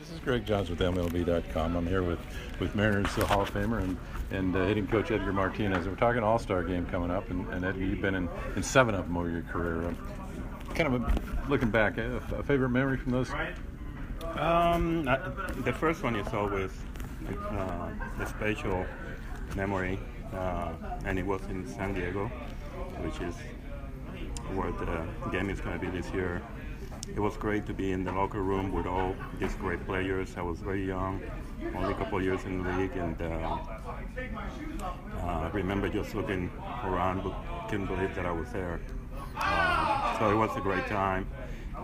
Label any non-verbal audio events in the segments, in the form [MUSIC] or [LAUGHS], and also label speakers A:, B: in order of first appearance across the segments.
A: This is Greg Johns with MLB.com. I'm here with, with Mariners Hall of Famer and, and uh, hitting coach Edgar Martinez. We're talking All Star game coming up, and, and Edgar, you've been in, in seven of them over your career. Um, kind of a, looking back, a, a, favorite memory from those?
B: Um, I, the first one is always uh, a special memory, uh, and it was in San Diego which is where the game is going to be this year. It was great to be in the locker room with all these great players. I was very young, only a couple years in the league, and uh, uh, I remember just looking around, but couldn't believe that I was there. Uh, so it was a great time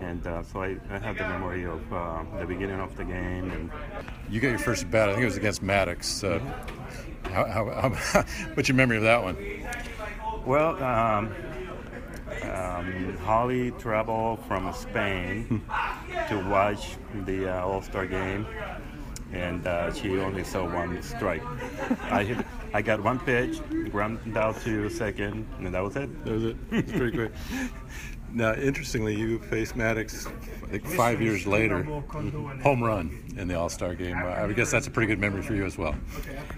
B: and uh, so I, I, have the memory of uh, the beginning of the game. And
A: you got your first bat. I think it was against Maddux. Uh, how, how, how, [LAUGHS] what's your memory of that one?
B: Well, um, um, Holly traveled from Spain to watch the uh, All Star game, and uh, she only saw one strike. I hit, I got one pitch, ground out to second, and that was it.
A: That was it. It's pretty quick. [LAUGHS] Now, interestingly, you faced Maddux like five years later, home run in the All Star game. Uh, I guess that's a pretty good memory for you as well.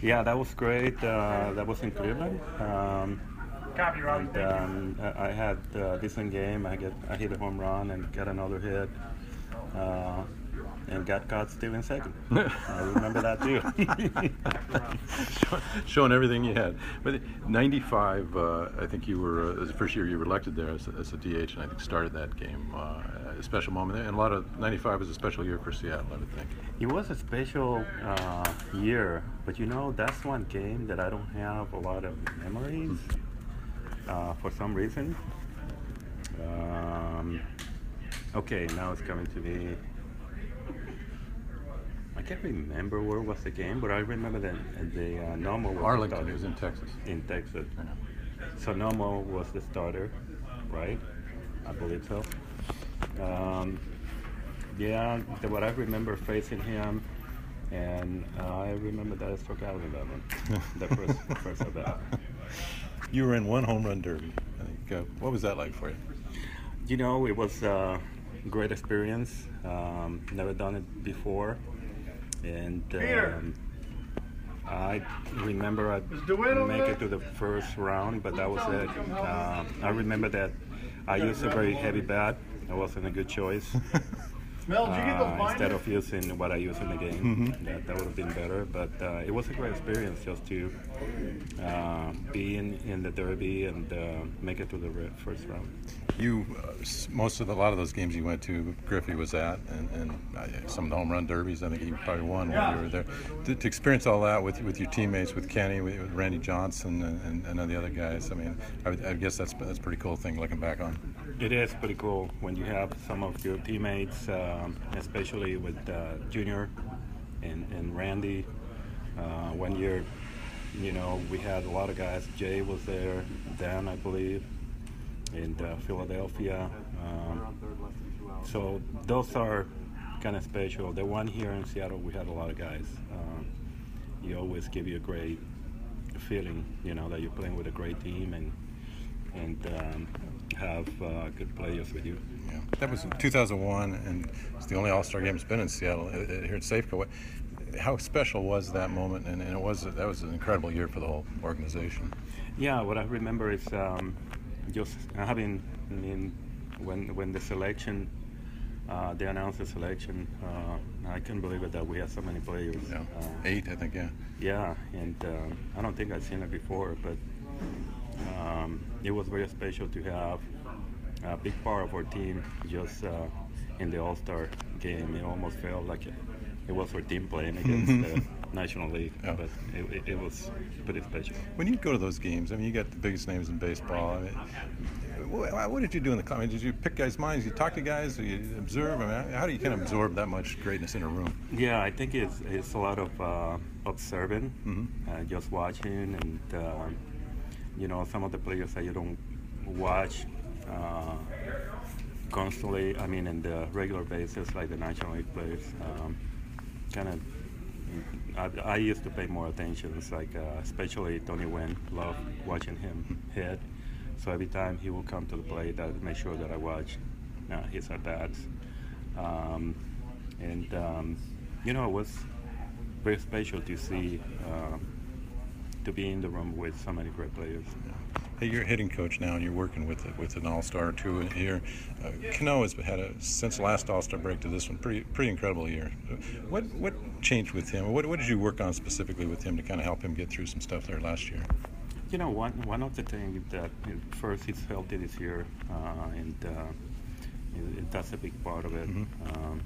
B: Yeah, that was great. Uh, that was in Cleveland. Um, and um, I had a decent game. I get I hit a home run and got another hit, uh, and got caught stealing second. [LAUGHS] I remember that too. [LAUGHS]
A: Showing everything you had. But '95, uh, I think you were uh, the first year you were elected there as a, as a DH, and I think started that game. Uh, a special moment, there. and a lot of '95 was a special year for Seattle, I would think.
B: It was a special uh, year, but you know that's one game that I don't have a lot of memories. Mm-hmm uh, for some reason. Um, okay, now it's coming to me. I can't remember where was the game, but I remember that the uh, Nomo was
A: Arlington the was in Texas.
B: In Texas. So Nomo was the starter, right? I believe so. Um, yeah, the, what I remember facing him, and uh, I remember that I struck out in that one, the first first of that. [LAUGHS]
A: You were in one home run derby. I think. Uh, what was that like for you?
B: You know, it was a great experience. Um, never done it before, and um, I remember I make it to the first round, but that was it. Uh, I remember that I used a very heavy bat. It wasn't a good choice. [LAUGHS] uh, instead of using what I use in the game. Mm-hmm. That, that would have been better. But uh, it was a great experience just to uh, be in, in the Derby and uh, make it to the first round.
A: You, uh, most of the, a lot of those games you went to, Griffey was at, and, and uh, some of the home run derbies. I think he probably won when you were there. To, to, experience all that with with your teammates, with Kenny, with, Randy Johnson, and, and, and the other guys. I mean, I, I guess that's that's a pretty cool thing looking back on.
B: It is pretty cool when you have some of your teammates, um, especially with uh, Junior and, and Randy. Uh, one year, you know, we had a lot of guys. Jay was there, Dan, I believe, in uh, Philadelphia. Um, so those are kind of special. The one here in Seattle, we had a lot of guys. Um, you always give you a great feeling, you know, that you're playing with a great team and and um, have uh, good players with you.
A: Yeah, that was 2001, and it's the only All-Star game that's been in Seattle uh, uh, here at Safeco. How special was that moment? And, and, it was that was an incredible year for the whole organization.
B: Yeah, what I remember is um, just having in when when the selection. Uh, they announced the selection. Uh, I couldn't believe it that we had so many players.
A: Yeah. Uh, Eight, I think. Yeah.
B: Yeah, and um, I don't think I've seen it before, but um, it was very special to have a big part of our team just uh, in the All Star game. It almost felt like it was our team playing [LAUGHS] against National League, but it, it, it was pretty special.
A: When you go to those games, I mean, you got the biggest names in baseball. I mean, what, what did you do in the club? I mean, did you pick guys' minds? You talk to guys? You observe? I mean, how do you kind of absorb that much greatness in a room?
B: Yeah, I think it's, it's a lot of uh, observing, uh, just watching, and uh, you know some of the players that you don't watch uh, constantly. I mean, in the regular basis, like the National League players, um, kind of. I, I used to pay more attention. It's like, uh, especially Tony Gwynn, love watching him hit. So every time he will come to the plate, I make sure that I watch uh, his at bats. Um, and um, you know, it was very special to see um, to be in the room with so many great players.
A: Hey, you're a hitting coach now, and you're working with with an All Star two here. Uh, Cano has had a since last All Star break to this one, pretty pretty incredible year. What what changed with him? What what did you work on specifically with him to kind of help him get through some stuff there last year?
B: You know, one one of the things that first he's healthy this year, uh, and uh, it, that's a big part of it. Um,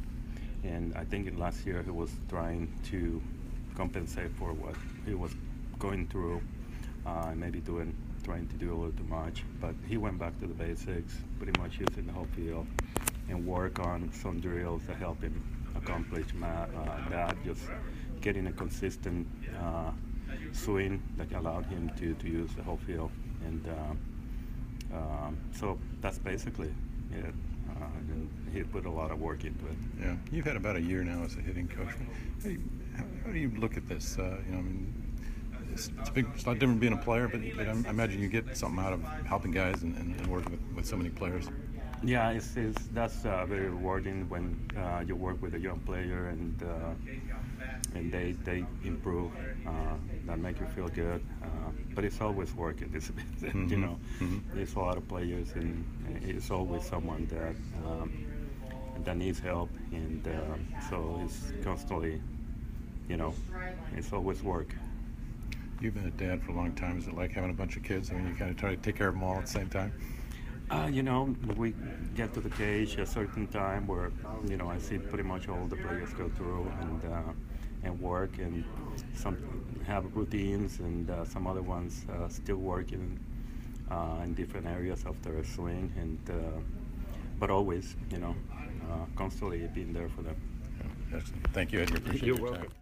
B: and I think in last year he was trying to compensate for what he was going through, uh, maybe doing trying to do a little too much. But he went back to the basics, pretty much using the whole field, and work on some drills that help him accomplish ma- uh, that. Just getting a consistent uh, swing that allowed him to, to use the whole field. And uh, um, so that's basically it. Uh, and he put a lot of work into it.
A: Yeah, you've had about a year now as a hitting coach. How, how do you look at this? Uh, you know, I mean, it's, it's a big, it's a lot different being a player, but, but I imagine you get something out of helping guys and, and, and working with, with so many players.
B: Yeah, it's, it's that's uh, very rewarding when uh, you work with a young player and uh, and they they improve. Uh, that make you feel good. Uh, but it's always working. [LAUGHS] It's bit, you know, there's a lot of players and it's always someone that um, that needs help, and uh, so it's constantly, you know, it's always work.
A: You've been a dad for a long time. Is it like having a bunch of kids? I mean, you kind of try to take care of them all at the same time.
B: Uh, you know, we get to the cage a certain time where, you know, I see pretty much all the players go through and uh, and work, and some have routines, and uh, some other ones uh, still working uh, in different areas of their swing, and uh, but always, you know, uh, constantly being there for them.
A: Yes. Thank you, Eddie. Appreciate
C: You're
A: your
C: welcome.
A: time.